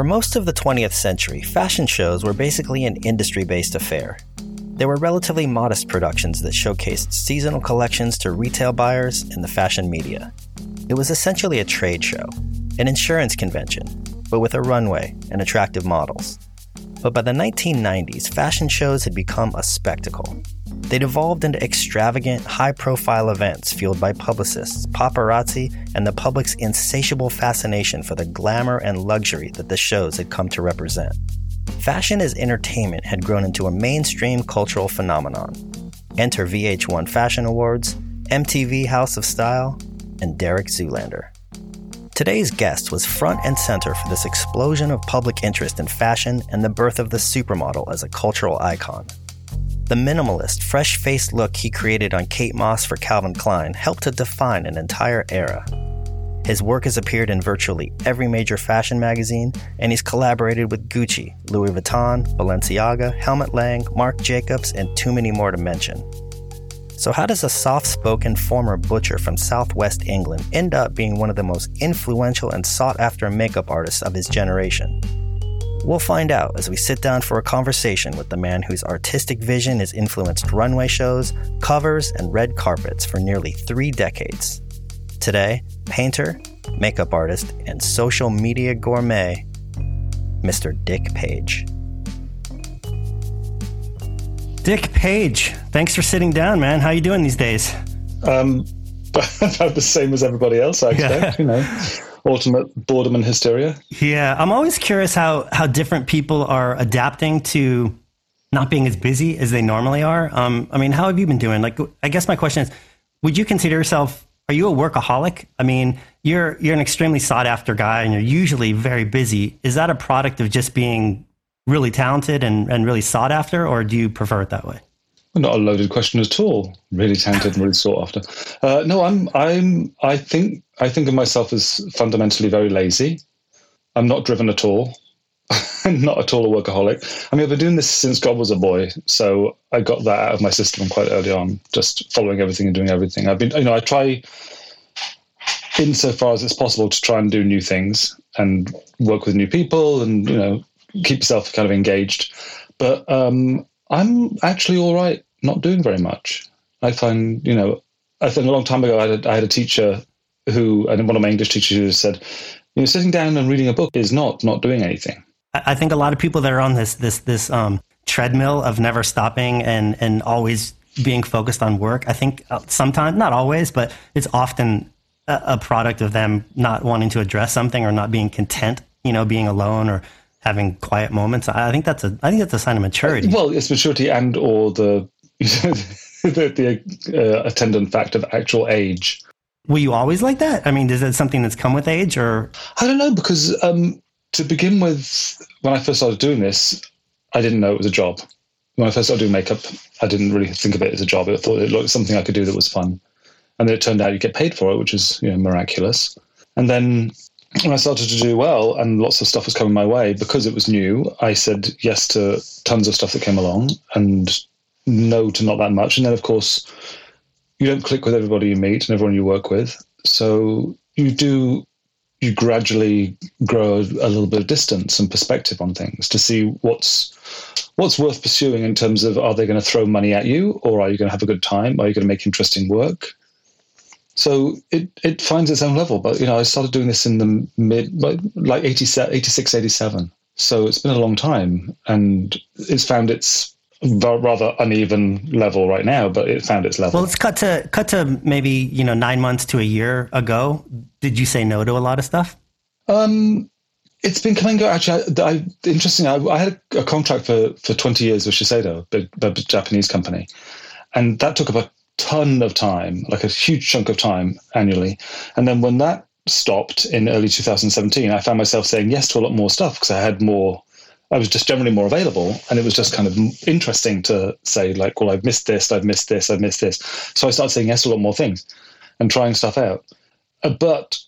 For most of the 20th century, fashion shows were basically an industry based affair. They were relatively modest productions that showcased seasonal collections to retail buyers and the fashion media. It was essentially a trade show, an insurance convention, but with a runway and attractive models. But by the 1990s, fashion shows had become a spectacle. They'd evolved into extravagant, high profile events fueled by publicists, paparazzi, and the public's insatiable fascination for the glamour and luxury that the shows had come to represent. Fashion as entertainment had grown into a mainstream cultural phenomenon. Enter VH1 Fashion Awards, MTV House of Style, and Derek Zoolander. Today's guest was front and center for this explosion of public interest in fashion and the birth of the supermodel as a cultural icon. The minimalist, fresh faced look he created on Kate Moss for Calvin Klein helped to define an entire era. His work has appeared in virtually every major fashion magazine, and he's collaborated with Gucci, Louis Vuitton, Balenciaga, Helmut Lang, Marc Jacobs, and too many more to mention. So, how does a soft spoken former butcher from southwest England end up being one of the most influential and sought after makeup artists of his generation? We'll find out as we sit down for a conversation with the man whose artistic vision has influenced runway shows, covers, and red carpets for nearly three decades. Today, painter, makeup artist, and social media gourmet, Mr. Dick Page. Dick Page, thanks for sitting down, man. How you doing these days? Um, about the same as everybody else, I expect. Yeah. You know, ultimate boredom and hysteria. Yeah, I'm always curious how how different people are adapting to not being as busy as they normally are. Um, I mean, how have you been doing? Like, I guess my question is, would you consider yourself? Are you a workaholic? I mean, you're you're an extremely sought after guy, and you're usually very busy. Is that a product of just being really talented and, and really sought after, or do you prefer it that way? Not a loaded question at all. Really talented and really sought after. Uh, no, I'm. I'm. I think. I think of myself as fundamentally very lazy. I'm not driven at all. I'm not at all a workaholic. I mean, I've been doing this since God was a boy, so I got that out of my system quite early on. Just following everything and doing everything. I've been. You know, I try insofar as it's possible to try and do new things and work with new people and you know keep yourself kind of engaged. But um, I'm actually all right not doing very much. I find, you know, I think a long time ago I had, I had a teacher who, and one of my English teachers who said, you know, sitting down and reading a book is not not doing anything. I think a lot of people that are on this this this um, treadmill of never stopping and and always being focused on work. I think uh, sometimes, not always, but it's often a, a product of them not wanting to address something or not being content, you know, being alone or having quiet moments. I think that's a I think that's a sign of maturity. Well, it's maturity and or the the, the uh, attendant fact of actual age. Were you always like that? I mean, is it something that's come with age, or I don't know because um, to begin with, when I first started doing this, I didn't know it was a job. When I first started doing makeup, I didn't really think of it as a job. I thought it looked something I could do that was fun, and then it turned out you get paid for it, which is you know miraculous. And then when I started to do well and lots of stuff was coming my way, because it was new, I said yes to tons of stuff that came along and no to not that much. And then, of course, you don't click with everybody you meet and everyone you work with. So you do, you gradually grow a little bit of distance and perspective on things to see what's what's worth pursuing in terms of are they going to throw money at you or are you going to have a good time? Are you going to make interesting work? So it, it finds its own level. But, you know, I started doing this in the mid, like 87, 86, 87. So it's been a long time and it's found its rather uneven level right now, but it found its level. Well, let's cut to cut to maybe you know nine months to a year ago. Did you say no to a lot of stuff? Um, it's been coming. Actually, I, I, interesting. I, I, had a contract for for twenty years with Shiseido, a Japanese company, and that took up a ton of time, like a huge chunk of time annually. And then when that stopped in early 2017, I found myself saying yes to a lot more stuff because I had more. I was just generally more available, and it was just kind of interesting to say like, well, I've missed this, I've missed this, I've missed this. So I started saying yes to a lot more things and trying stuff out. Uh, but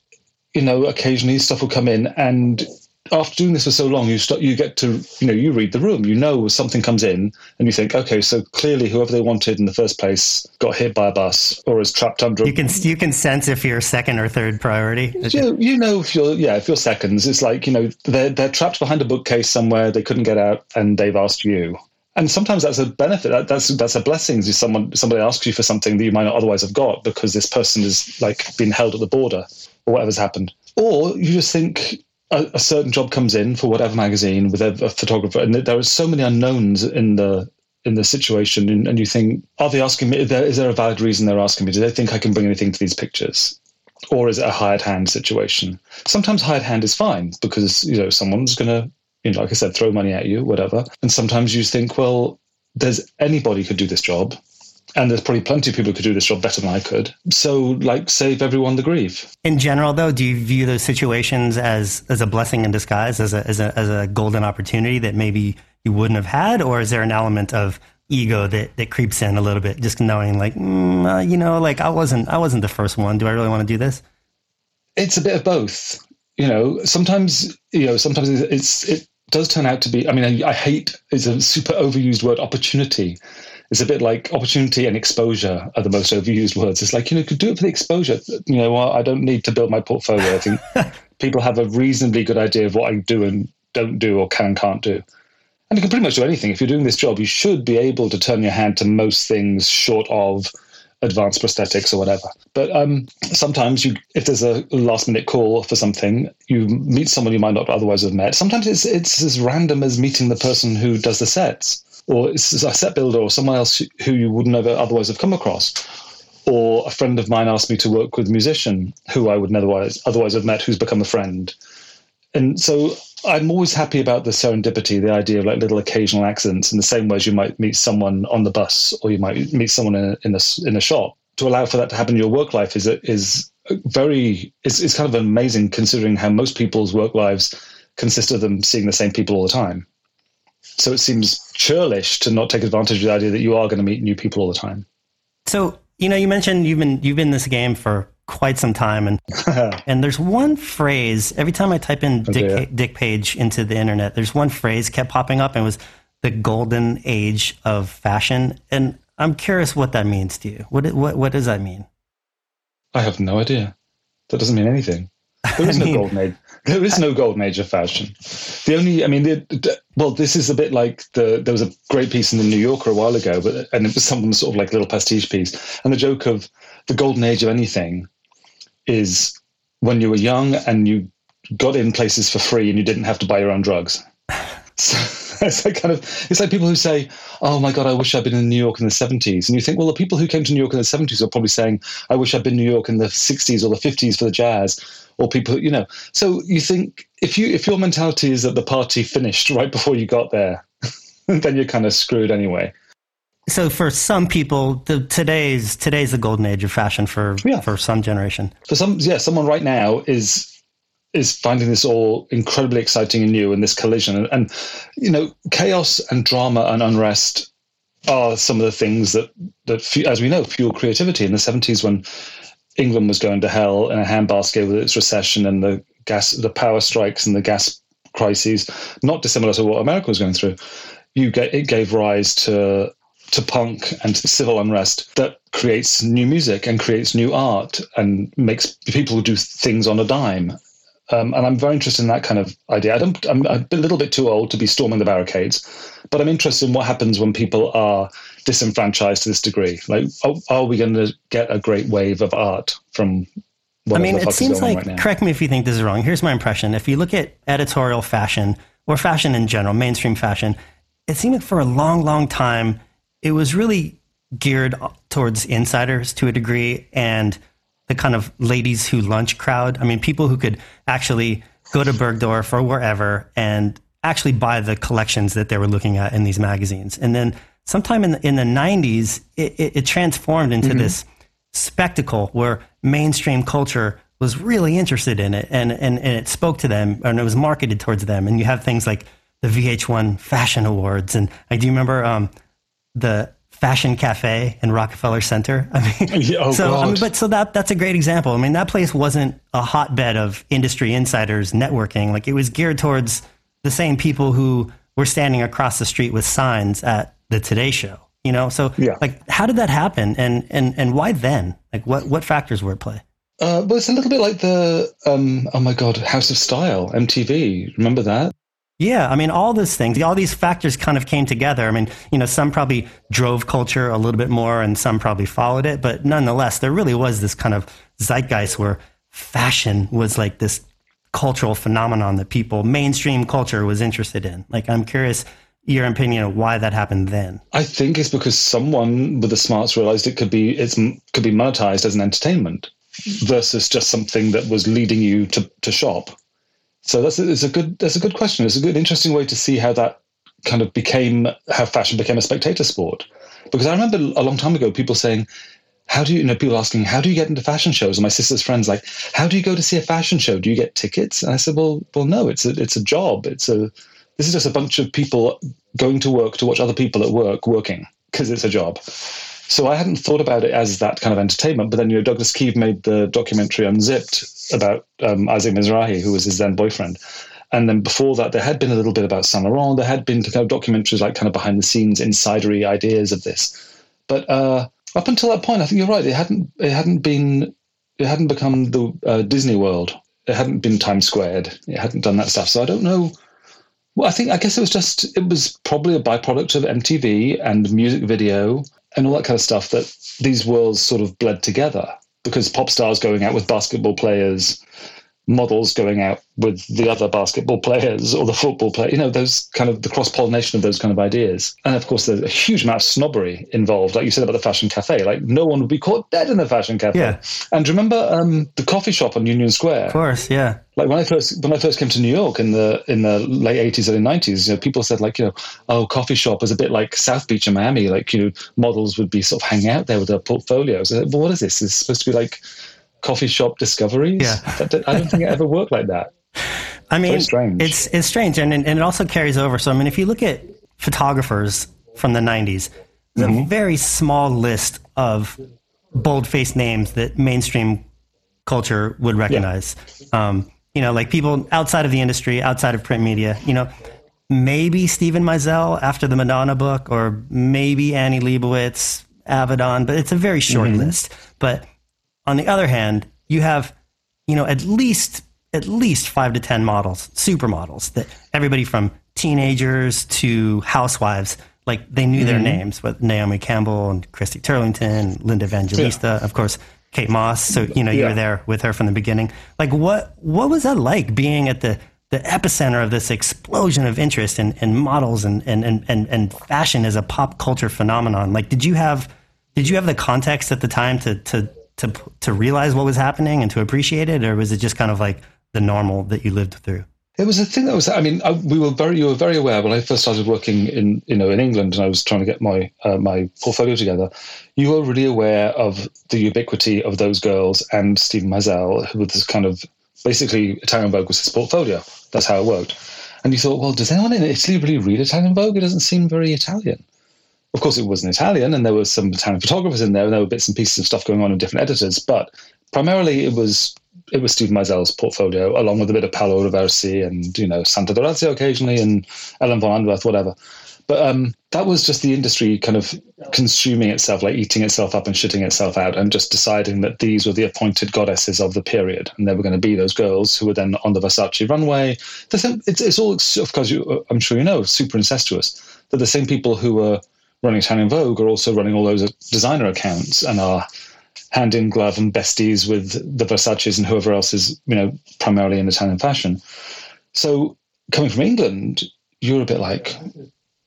you know, occasionally stuff will come in, and after doing this for so long, you start, you get to, you know, you read the room. You know, something comes in, and you think, okay, so clearly, whoever they wanted in the first place got hit by a bus or is trapped under. You can you can sense if you're second or third priority. You, you know, if you're yeah, if you're seconds, it's like you know they're they're trapped behind a bookcase somewhere. They couldn't get out, and they've asked you. And sometimes that's a benefit. That, that's that's a blessing. If someone somebody asks you for something that you might not otherwise have got because this person is like being held at the border or whatever's happened. Or you just think, a, a, certain job comes in for whatever magazine with a, a photographer, and there are so many unknowns in the in the situation, and, and you think, are they asking me? Is there, is there a valid reason they're asking me? Do they think I can bring anything to these pictures? Or is it a hired hand situation? Sometimes hired hand is fine because you know someone's going to, you know, like I said, throw money at you, whatever. And sometimes you think, well, there's anybody could do this job and there's probably plenty of people who could do this job better than I could. So, like, save everyone the grief. In general, though, do you view those situations as as a blessing in disguise, as a as a as a golden opportunity that maybe you wouldn't have had, or is there an element of ego that that creeps in a little bit, just knowing, like, mm, uh, you know, like I wasn't I wasn't the first one. Do I really want to do this? It's a bit of both. You know, sometimes you know, sometimes it's it does turn out to be. I mean, I, I hate it's a super overused word, opportunity it's a bit like opportunity and exposure are the most overused words. It's like, you know, could do it for the exposure. You know, well, I don't need to build my portfolio. I think people have a reasonably good idea of what I do and don't do or can and can't do. And you can pretty much do anything. If you're doing this job, you should be able to turn your hand to most things short of advanced prosthetics or whatever. But um, sometimes you, if there's a last minute call for something, you meet someone you might not otherwise have met. Sometimes it's it's as random as meeting the person who does the sets or a set builder or someone else who you wouldn't have otherwise have come across. Or a friend of mine asked me to work with a musician who I would never otherwise have met, who's become a friend. And so I'm always happy about the serendipity, the idea of like little occasional accidents in the same way as you might meet someone on the bus or you might meet someone in a, in a, in a shop. To allow for that to happen in your work life is is very is, is kind of amazing considering how most people's work lives consist of them seeing the same people all the time. So it seems churlish to not take advantage of the idea that you are going to meet new people all the time. So you know, you mentioned you've been you've been in this game for quite some time, and and there's one phrase every time I type in okay, Dick, yeah. Dick Page into the internet, there's one phrase kept popping up, and it was the golden age of fashion, and I'm curious what that means to you. What what what does that mean? I have no idea. That doesn't mean anything. There is no golden age. There is no golden age of fashion. The only, I mean, the, well, this is a bit like the. There was a great piece in the New Yorker a while ago, but and it was some sort of like little pastiche piece. And the joke of the golden age of anything is when you were young and you got in places for free and you didn't have to buy your own drugs. So it's like kind of it's like people who say, "Oh my God, I wish I'd been in New York in the '70s," and you think, well, the people who came to New York in the '70s are probably saying, "I wish I'd been in New York in the '60s or the '50s for the jazz," or people, you know. So you think if you if your mentality is that the party finished right before you got there, then you're kind of screwed anyway. So for some people, the, today's today's the golden age of fashion for yeah. for some generation. For some, yeah, someone right now is is finding this all incredibly exciting and new, and this collision, and, and you know, chaos and drama and unrest are some of the things that that, as we know, fuel creativity. In the seventies, when England was going to hell in a handbasket with its recession and the gas, the power strikes and the gas crises, not dissimilar to what America was going through. You get it gave rise to to punk and to civil unrest that creates new music and creates new art and makes people do things on a dime. Um, and I'm very interested in that kind of idea. I don't, I'm a little bit too old to be storming the barricades, but I'm interested in what happens when people are disenfranchised to this degree. Like, are, are we going to get a great wave of art from? I mean, it seems like. Right correct me if you think this is wrong. Here's my impression: if you look at editorial fashion or fashion in general, mainstream fashion, it seemed like for a long, long time it was really geared towards insiders to a degree and the kind of ladies who lunch crowd. I mean, people who could actually go to Bergdorf or wherever and actually buy the collections that they were looking at in these magazines. And then sometime in the, in the 90s, it, it, it transformed into mm-hmm. this spectacle where mainstream culture was really interested in it and, and, and it spoke to them and it was marketed towards them. And you have things like the VH1 Fashion Awards. And I do remember um, the Fashion Cafe in Rockefeller Center. I mean, oh, so I mean, but so that that's a great example. I mean, that place wasn't a hotbed of industry insiders networking. Like it was geared towards the same people who were standing across the street with signs at the Today Show. You know, so yeah. like, how did that happen, and and and why then? Like, what what factors were at play? Uh, well, it's a little bit like the um, oh my god, House of Style, MTV. Remember that? Yeah, I mean, all these things, all these factors kind of came together. I mean, you know, some probably drove culture a little bit more and some probably followed it. But nonetheless, there really was this kind of zeitgeist where fashion was like this cultural phenomenon that people, mainstream culture, was interested in. Like, I'm curious your opinion of why that happened then. I think it's because someone with the smarts realized it could be it's could be monetized as an entertainment versus just something that was leading you to, to shop. So that's it's a good that's a good question. It's a good interesting way to see how that kind of became how fashion became a spectator sport. Because I remember a long time ago people saying, "How do you, you know?" People asking, "How do you get into fashion shows?" And my sister's friends like, "How do you go to see a fashion show? Do you get tickets?" And I said, "Well, well, no. It's a it's a job. It's a this is just a bunch of people going to work to watch other people at work working because it's a job." So I hadn't thought about it as that kind of entertainment. But then, you know, Douglas Keeve made the documentary Unzipped about um, Isaac Mizrahi, who was his then boyfriend. And then before that, there had been a little bit about Saint Laurent. There had been kind of documentaries like kind of behind the scenes, insidery ideas of this. But uh, up until that point, I think you're right. It hadn't it hadn't been it hadn't become the uh, Disney World. It hadn't been Times Squared. It hadn't done that stuff. So I don't know. Well, I think I guess it was just it was probably a byproduct of MTV and music video and all that kind of stuff that these worlds sort of bled together because pop stars going out with basketball players models going out with the other basketball players or the football player, you know, those kind of the cross pollination of those kind of ideas. And of course, there's a huge amount of snobbery involved, like you said about the fashion cafe. Like no one would be caught dead in the fashion cafe. Yeah. And remember um, the coffee shop on Union Square? Of course, yeah. Like when I first when I first came to New York in the in the late eighties, early nineties, you know, people said like, you know, oh, coffee shop is a bit like South Beach in Miami. Like, you know, models would be sort of hanging out there with their portfolios. Said, well, what is this? It's supposed to be like coffee shop discoveries. Yeah. I don't think it ever worked like that. I mean, it's it's strange, and and it also carries over. So I mean, if you look at photographers from the '90s, there's mm-hmm. a very small list of bold-faced names that mainstream culture would recognize. Yeah. Um, you know, like people outside of the industry, outside of print media. You know, maybe Steven Meisel after the Madonna book, or maybe Annie Leibovitz, Avedon, but it's a very short mm-hmm. list. But on the other hand, you have, you know, at least at least five to ten models, supermodels that everybody from teenagers to housewives, like they knew mm-hmm. their names, with Naomi Campbell and Christy Turlington, Linda Evangelista, yeah. of course, Kate Moss. So you know you yeah. were there with her from the beginning. Like what what was that like being at the the epicenter of this explosion of interest in, in models and, and, and, and fashion as a pop culture phenomenon? Like did you have did you have the context at the time to to to to realize what was happening and to appreciate it, or was it just kind of like the normal that you lived through? It was a thing that was. I mean, I, we were very. You were very aware when I first started working in, you know, in England, and I was trying to get my uh, my portfolio together. You were really aware of the ubiquity of those girls and Steven Meisel, who was this kind of basically Italian Vogue was his portfolio. That's how it worked. And you thought, well, does anyone in Italy really read Italian Vogue? It doesn't seem very Italian. Of course, it was in Italian, and there were some Italian photographers in there, and there were bits and pieces of stuff going on in different editors. But primarily, it was it was Steve Meisel's portfolio, along with a bit of Paolo Roversi and you know Sante D'Orazio occasionally, and Ellen von Unwerth, whatever. But um, that was just the industry kind of consuming itself, like eating itself up and shitting itself out, and just deciding that these were the appointed goddesses of the period, and they were going to be those girls who were then on the Versace runway. It's, it's all, of course, you, I'm sure you know, super incestuous. They're the same people who were running Italian Vogue are also running all those designer accounts and are hand in glove and besties with the Versace's and whoever else is, you know, primarily in Italian fashion. So coming from England, you're a bit like,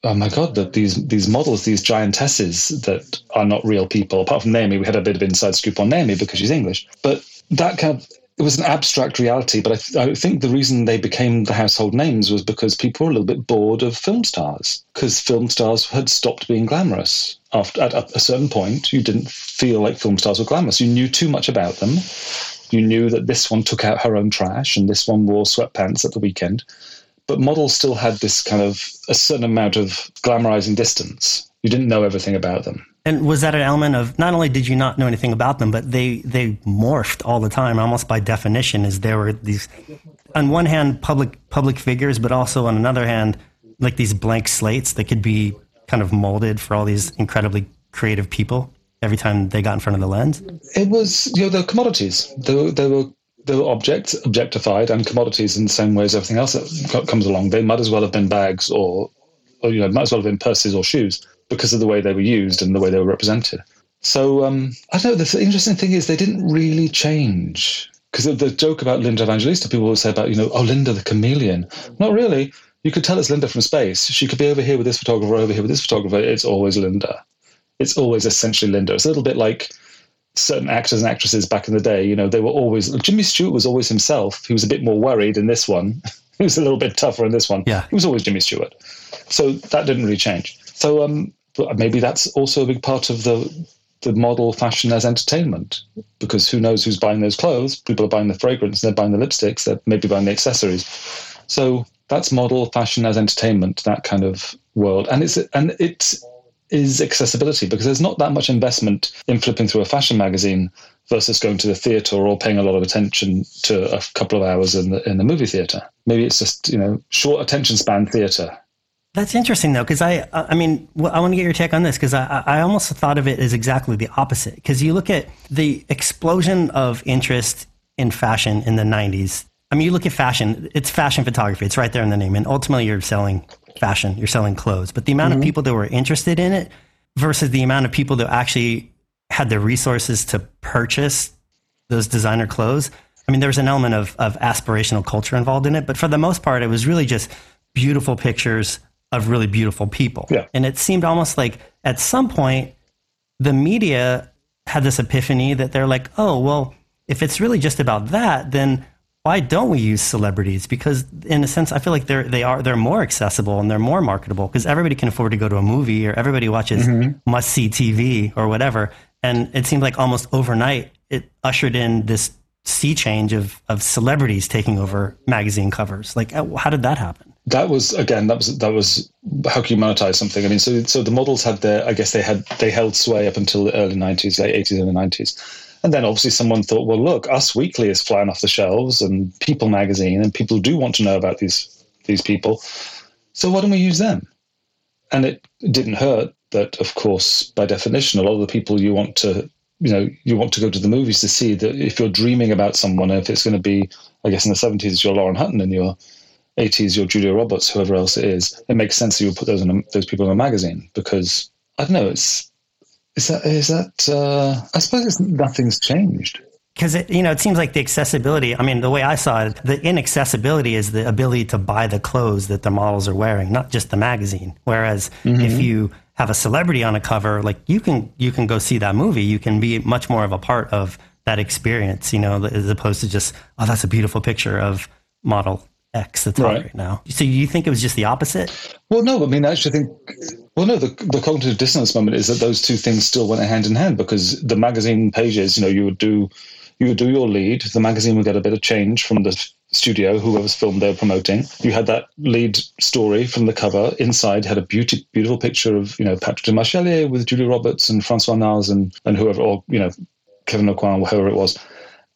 oh my god, that these these models, these giantesses that are not real people. Apart from Naomi, we had a bit of inside scoop on Naomi because she's English. But that kind of it was an abstract reality, but I, th- I, think the reason they became the household names was because people were a little bit bored of film stars because film stars had stopped being glamorous. After at a certain point, you didn't feel like film stars were glamorous. You knew too much about them. You knew that this one took out her own trash and this one wore sweatpants at the weekend. But models still had this kind of a certain amount of glamorizing distance. You didn't know everything about them. And was that an element of not only did you not know anything about them, but they they morphed all the time, almost by definition, as there were these, on one hand, public public figures, but also on another hand, like these blank slates that could be kind of molded for all these incredibly creative people every time they got in front of the lens. It was you know the commodities. They were, they were they were objects objectified and commodities in the same way as everything else that comes along. They might as well have been bags or, or you know might as well have been purses or shoes because of the way they were used and the way they were represented. So um, I don't know. The interesting thing is they didn't really change because the joke about Linda Evangelista, people will say about you know, oh Linda the chameleon. Not really. You could tell it's Linda from space. She could be over here with this photographer, over here with this photographer. It's always Linda. It's always essentially Linda. It's a little bit like certain actors and actresses back in the day. You know, they were always Jimmy Stewart was always himself. He was a bit more worried in this one. he was a little bit tougher in this one. Yeah, he was always Jimmy Stewart. So that didn't really change. So um, maybe that's also a big part of the the model fashion as entertainment because who knows who's buying those clothes? People are buying the fragrance, they're buying the lipsticks, they're maybe buying the accessories. So that's model fashion as entertainment, that kind of world, and it's and it is accessibility because there's not that much investment in flipping through a fashion magazine versus going to the theater or paying a lot of attention to a couple of hours in the in the movie theater. Maybe it's just you know short attention span theater that's interesting though, because I, I mean, I want to get your take on this because I, I almost thought of it as exactly the opposite. Because you look at the explosion of interest in fashion in the '90s. I mean, you look at fashion; it's fashion photography. It's right there in the name, and ultimately, you're selling fashion. You're selling clothes. But the amount mm-hmm. of people that were interested in it versus the amount of people that actually had the resources to purchase those designer clothes. I mean, there was an element of, of aspirational culture involved in it, but for the most part, it was really just beautiful pictures of really beautiful people. Yeah. And it seemed almost like at some point the media had this epiphany that they're like, oh, well, if it's really just about that, then why don't we use celebrities? Because in a sense, I feel like they're they are they're more accessible and they're more marketable because everybody can afford to go to a movie or everybody watches mm-hmm. must see TV or whatever. And it seemed like almost overnight it ushered in this sea change of of celebrities taking over magazine covers. Like, how did that happen? That was again that was that was how can you monetize something? I mean so so the models had their i guess they had they held sway up until the early 90s late 80s and the 90s and then obviously someone thought well look us weekly is flying off the shelves and people magazine and people do want to know about these these people. So why don't we use them? And it didn't hurt that of course by definition a lot of the people you want to you know you want to go to the movies to see that if you're dreaming about someone if it's going to be i guess in the 70s you're lauren hutton and you're 80s your Julia Roberts, whoever else it is, it makes sense that you would put those in a, those people in a magazine because I don't know. It's is that is that uh, I suppose it's, nothing's changed because it you know it seems like the accessibility. I mean, the way I saw it, the inaccessibility is the ability to buy the clothes that the models are wearing, not just the magazine. Whereas mm-hmm. if you have a celebrity on a cover, like you can you can go see that movie. You can be much more of a part of that experience, you know, as opposed to just oh, that's a beautiful picture of model X that's right. right now. So you think it was just the opposite? Well, no. I mean, I actually think. Well, no. The the cognitive dissonance moment is that those two things still went hand in hand because the magazine pages, you know, you would do you would do your lead. The magazine would get a bit of change from the studio, whoever's film they're promoting. You had that lead story from the cover. Inside had a beauty, beautiful picture of you know Patrick Demarchelier with Julie Roberts and Francois Nars and and whoever, or you know Kevyn Aucoin, whoever it was.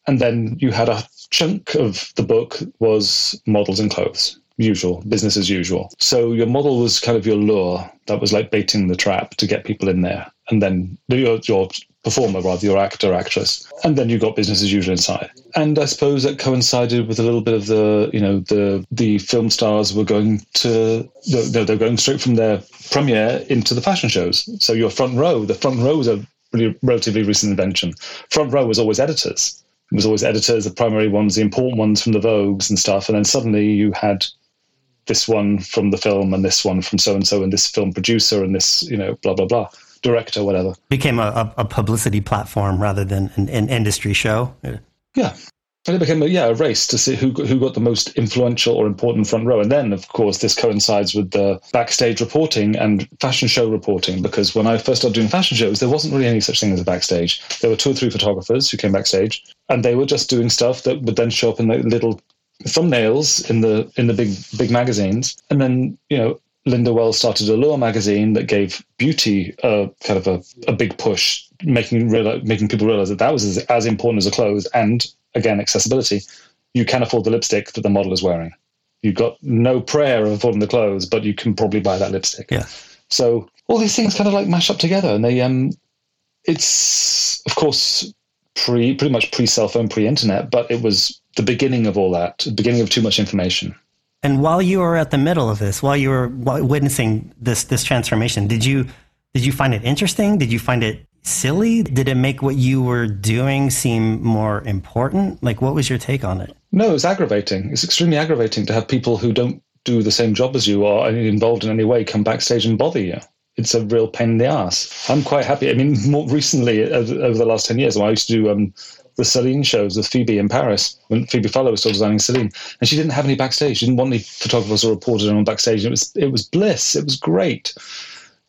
And then you had a chunk of the book was models and clothes usual, business as usual. So your model was kind of your lure. That was like baiting the trap to get people in there. And then your, your performer, rather, your actor, actress. And then you got business as usual inside. And I suppose that coincided with a little bit of the, you know, the the film stars were going to, they're, they're going straight from their premiere into the fashion shows. So your front row, the front row was a relatively recent invention. Front row was always editors it was always editors, the primary ones, the important ones from the Vogues and stuff. And then suddenly you had this one from the film and this one from so and so and this film producer and this, you know, blah, blah, blah, director, whatever. Became a, a publicity platform rather than an, an industry show. Yeah. And it became a, yeah a race to see who who got the most influential or important front row. And then, of course, this coincides with the backstage reporting and fashion show reporting. Because when I first started doing fashion shows, there wasn't really any such thing as a backstage. There were two or three photographers who came backstage, and they were just doing stuff that would then show up in the little thumbnails in the in the big big magazines. And then you know Linda Wells started a Allure magazine that gave beauty a kind of a, a big push, making real, making people realize that that was as, as important as the clothes and again, accessibility, you can afford the lipstick that the model is wearing. You've got no prayer of affording the clothes, but you can probably buy that lipstick. Yeah. So all these things kind of like mash up together, and they um, it's of course pre pretty much pre cell phone, pre internet, but it was the beginning of all that, the beginning of too much information. And while you were at the middle of this, while you were witnessing this this transformation, did you did you find it interesting? Did you find it silly? Did it make what you were doing seem more important? Like, what was your take on it? No, it's aggravating. It's extremely aggravating to have people who don't do the same job as you are involved in any way come backstage and bother you. It's a real pain in the ass. I'm quite happy. I mean, more recently, over, the last 10 years, I used to do um, the Celine shows with Phoebe in Paris when Phoebe Philo was still designing Celine, and she didn't have any backstage. She didn't want any photographers or reporters on backstage. It was it was bliss. It was great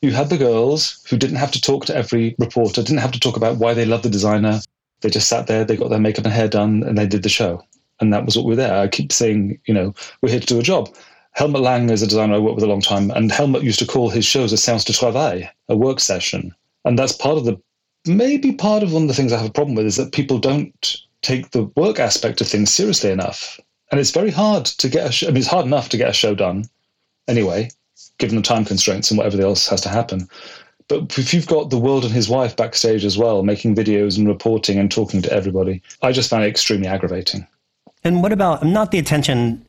you had the girls who didn't have to talk to every reporter, didn't have to talk about why they loved the designer. They just sat there, they got their makeup and hair done, and they did the show. And that was what we were there. I keep saying, you know, we're here to do a job. Helmut Lang is a designer I worked with a long time, and Helmut used to call his shows a séance de travail, a work session. And that's part of the, maybe part of one of the things I have a problem with is that people don't take the work aspect of things seriously enough. And it's very hard to get a show, I mean, it's hard enough to get a show done anyway given the time constraints and whatever else has to happen. But if you've got the world and his wife backstage as well, making videos and reporting and talking to everybody, I just find it extremely aggravating. And what about not the attention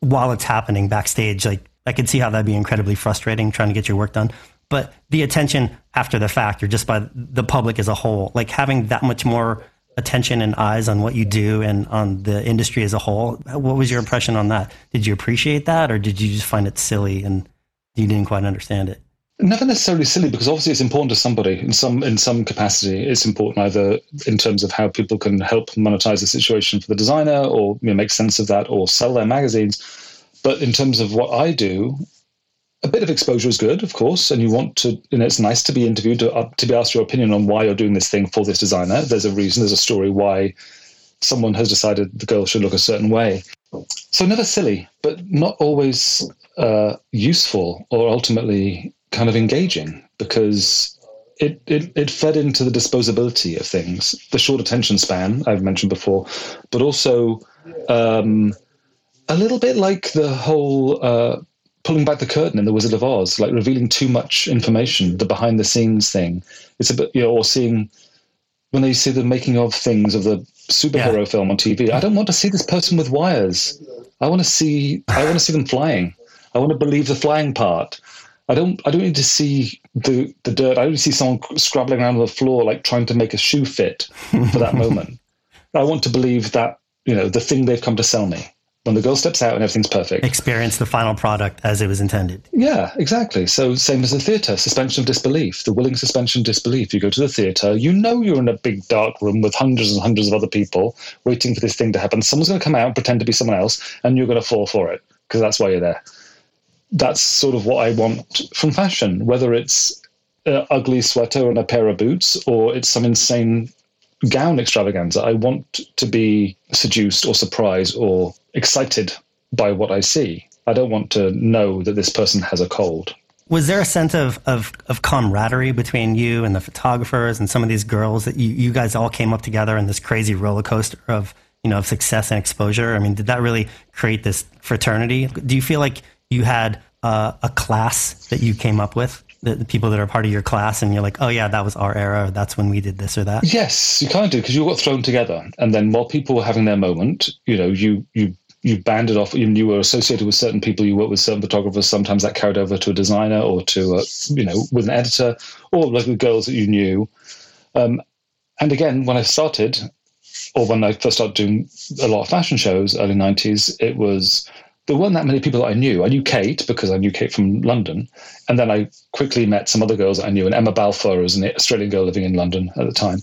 while it's happening backstage? Like I could see how that'd be incredibly frustrating trying to get your work done. But the attention after the fact or just by the public as a whole, like having that much more attention and eyes on what you do and on the industry as a whole. What was your impression on that? Did you appreciate that or did you just find it silly and you didn't quite understand it? Never necessarily silly because obviously it's important to somebody in some in some capacity. It's important either in terms of how people can help monetize the situation for the designer, or you know, make sense of that, or sell their magazines. But in terms of what I do, a bit of exposure is good, of course, and you want to. You know, it's nice to be interviewed to, uh, to be asked your opinion on why you're doing this thing for this designer. There's a reason. There's a story why someone has decided the girl should look a certain way. So never silly, but not always uh, useful or ultimately kind of engaging because it, it, it fed into the disposability of things, the short attention span I've mentioned before, but also um, a little bit like the whole uh, pulling back the curtain in The Wizard of Oz, like revealing too much information, the behind the scenes thing. It's a bit, you know, or seeing when they see the making of things of the superhero yeah. film on TV. I don't want to see this person with wires. I want to see I want to see them flying. I want to believe the flying part. I don't. I don't need to see the the dirt. I don't see someone scrabbling around on the floor like trying to make a shoe fit for that moment. I want to believe that you know the thing they've come to sell me. When the girl steps out and everything's perfect, experience the final product as it was intended. Yeah, exactly. So same as the theatre, suspension of disbelief, the willing suspension of disbelief. You go to the theatre, you know you're in a big dark room with hundreds and hundreds of other people waiting for this thing to happen. Someone's going to come out and pretend to be someone else, and you're going to fall for it because that's why you're there that's sort of what I want from fashion, whether it's an ugly sweater and a pair of boots or it's some insane gown extravaganza. I want to be seduced or surprised or excited by what I see. I don't want to know that this person has a cold. Was there a sense of, of, of camaraderie between you and the photographers and some of these girls that you, you guys all came up together in this crazy roller coaster of you know of success and exposure? I mean, did that really create this fraternity? Do you feel like you had uh, a class that you came up with the, the, people that are part of your class and you're like oh yeah that was our era. That's when we did this or that. Yes you kind of do because you got thrown together. And then while people were having their moment you know you you you banded off you, you were associated with certain people you worked with certain photographers sometimes that carried over to a designer or to a, you know with an editor or like with girls that you knew. Um, and again when i started or when i first started doing a lot of fashion shows early 90s it was there weren't that many people that I knew. I knew Kate because I knew Kate from London, and then I quickly met some other girls that I knew. And Emma Balfour was an Australian girl living in London at the time.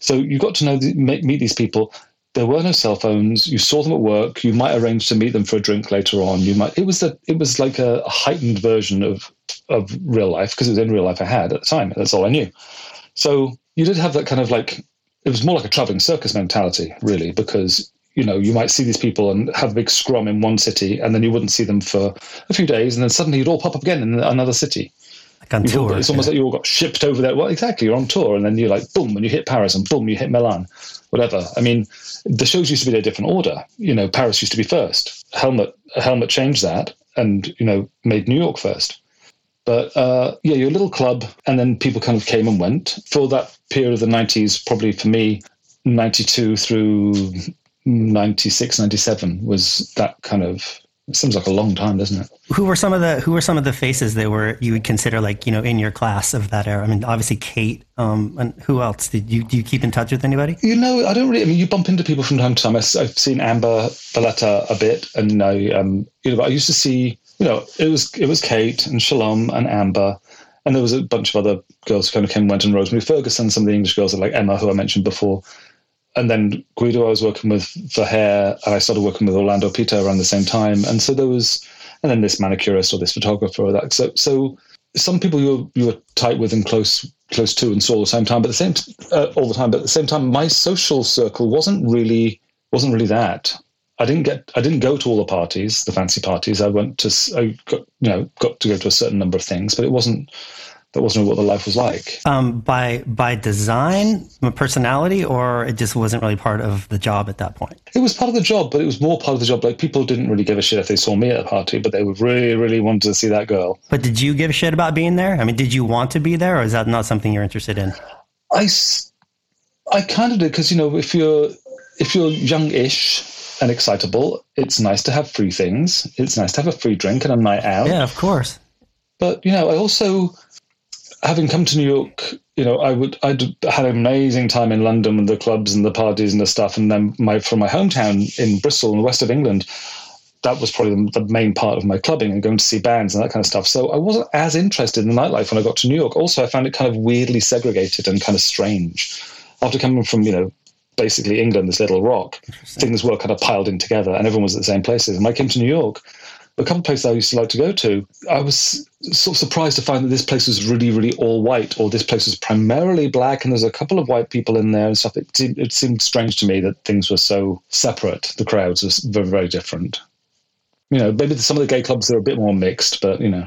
So you got to know meet these people. there were no cell phones. You saw them at work. You might arrange to meet them for a drink later on. You might. It was the. It was like a heightened version of of real life because it was in real life I had at the time. That's all I knew. So you did have that kind of like. It was more like a traveling circus mentality, really, because you know you might see these people and have a big scrum in one city, and then you wouldn't see them for a few days, and then suddenly you'd all pop up again in another city. Like on tour. it's almost like you all got shipped over there. Well, exactly. You're on tour, and then you're like, boom, and you hit Paris, and boom, you hit Milan, whatever. I mean, the shows used to be in a different order. You know, Paris used to be first. Helmut, Helmut changed that, and you know, made New York first. But uh, yeah, your little club, and then people kind of came and went for that period of the '90s. Probably for me, '92 through 96, 97 was that kind of. It seems like a long time, doesn't it? Who were some of the Who were some of the faces that were you would consider like you know in your class of that era? I mean, obviously Kate. Um, and who else did you do you keep in touch with anybody? You know, I don't really. I mean, you bump into people from time to time. I, have seen Amber Valletta a bit, and I, um, you know, I used to see. You know, it was it was Kate and Shalom and Amber, and there was a bunch of other girls who kind of came and went, and Rosemary Ferguson, some of the English girls like Emma, who I mentioned before, and then Guido, I was working with for hair, and I started working with Orlando Pita around the same time, and so there was, and then this manicurist or this photographer or that. So, so some people you were, you were tight with and close close to and saw all the same time, but the same uh, all the time. But at the same time, my social circle wasn't really wasn't really that. I didn't get I didn't go to all the parties, the fancy parties. I went to I got you know got to go to a certain number of things, but it wasn't that wasn't what the life was like. Um, by by design, my personality, or it just wasn't really part of the job at that point. It was part of the job, but it was more part of the job. Like people didn't really give a shit if they saw me at a party, but they would really, really wanted to see that girl. But did you give a shit about being there? I mean, did you want to be there, or is that not something you're interested in? I, I kind of did because you know if you're if you're young-ish and excitable, it's nice to have free things. It's nice to have a free drink and a night out. Yeah, of course. But you know, I also, having come to New York, you know, I would I'd had an amazing time in London with the clubs and the parties and the stuff, and then my from my hometown in Bristol in the west of England. That was probably the the main part of my clubbing and going to see bands and that kind of stuff. So I wasn't as interested in the nightlife when I got to New York. Also, I found it kind of weirdly segregated and kind of strange. After coming from, you know, basically England, this little rock, things were kind of piled in together and everyone was at the same places. And I came to New York, a couple of places I used to like to go to, I was sort of surprised to find that this place was really, really all white, or this place was primarily black, and there's a couple of white people in there and stuff. It seemed, it seemed strange to me that things were so separate. The crowds were very, very different. You know, maybe some of the gay clubs are a bit more mixed, but you know,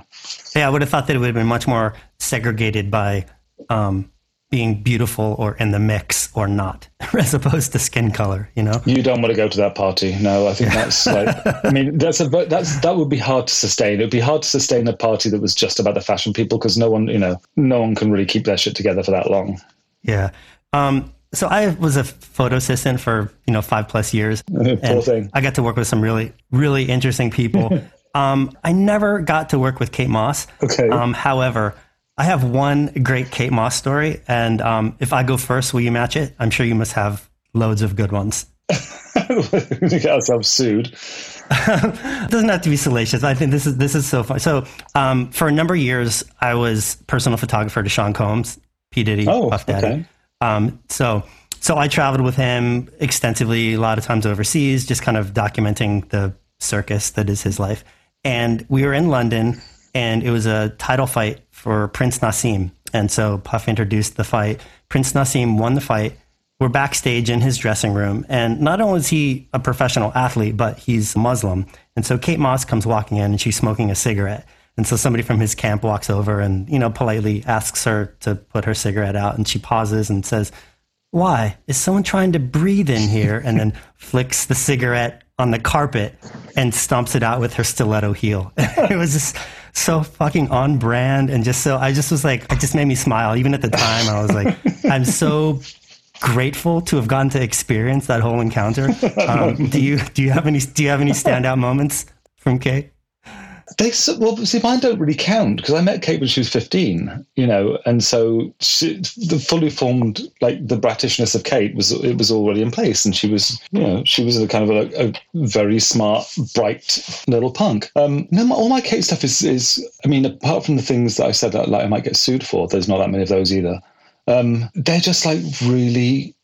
Yeah, I would have thought that it would have been much more segregated by um, being beautiful or in the mix or not, as opposed to skin color. You know. you don't want to go to that party. No, I think that's like, I mean, that's a that's that would be hard to sustain. It would be hard to sustain a party that was just about the fashion people because no one, you know, no one can really keep their shit together for that long. Yeah. Um, so I was a photo assistant for you know five plus years. Poor and thing. I got to work with some really really interesting people. um, I never got to work with Kate Moss. Okay. Um, however, I have one great Kate Moss story, and um, if I go first, will you match it? I'm sure you must have loads of good ones. get ourselves sued. It doesn't have to be salacious. I think this is this is so fun. So, um, for a number of years, I was personal photographer to Sean Combs, P Diddy, Oh, Puff Daddy. okay. Um, so, so I traveled with him extensively, a lot of times overseas, just kind of documenting the circus that is his life. And we were in London, and it was a title fight for Prince Naseem. And so Puff introduced the fight. Prince Nassim won the fight. We're backstage in his dressing room, and not only is he a professional athlete, but he's Muslim. And so Kate Moss comes walking in, and she's smoking a cigarette. And so somebody from his camp walks over and, you know, politely asks her to put her cigarette out. And she pauses and says, Why? Is someone trying to breathe in here? And then flicks the cigarette on the carpet and stomps it out with her stiletto heel. it was just so fucking on brand. And just so, I just was like, it just made me smile. Even at the time, I was like, I'm so grateful to have gotten to experience that whole encounter. Um, do you, do you have any, do you have any standout moments from Kate? They well, see, mine don't really count because I met Kate when she was fifteen, you know, and so she, the fully formed, like the Britishness of Kate was it was already in place, and she was, you know, she was a kind of a, a very smart, bright little punk. Um, no, my, all my Kate stuff is is, I mean, apart from the things that I said that like I might get sued for, there's not that many of those either. Um, they're just like really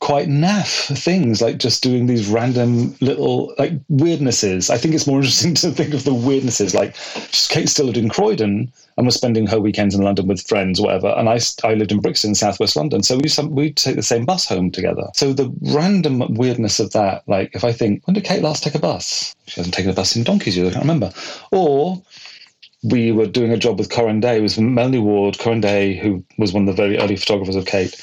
quite naff things, like just doing these random little like weirdnesses. I think it's more interesting to think of the weirdnesses. Like Kate still lived in Croydon and was spending her weekends in London with friends, whatever. And I, I lived in Brixton, southwest London. So we we take the same bus home together. So the random weirdness of that, like if I think, when did Kate last take a bus? She hasn't taken a bus in donkey's years. I can't remember. Or we were doing a job with Corinne Day. It was Melanie Ward, Corinne Day, who was one of the very early photographers of Kate,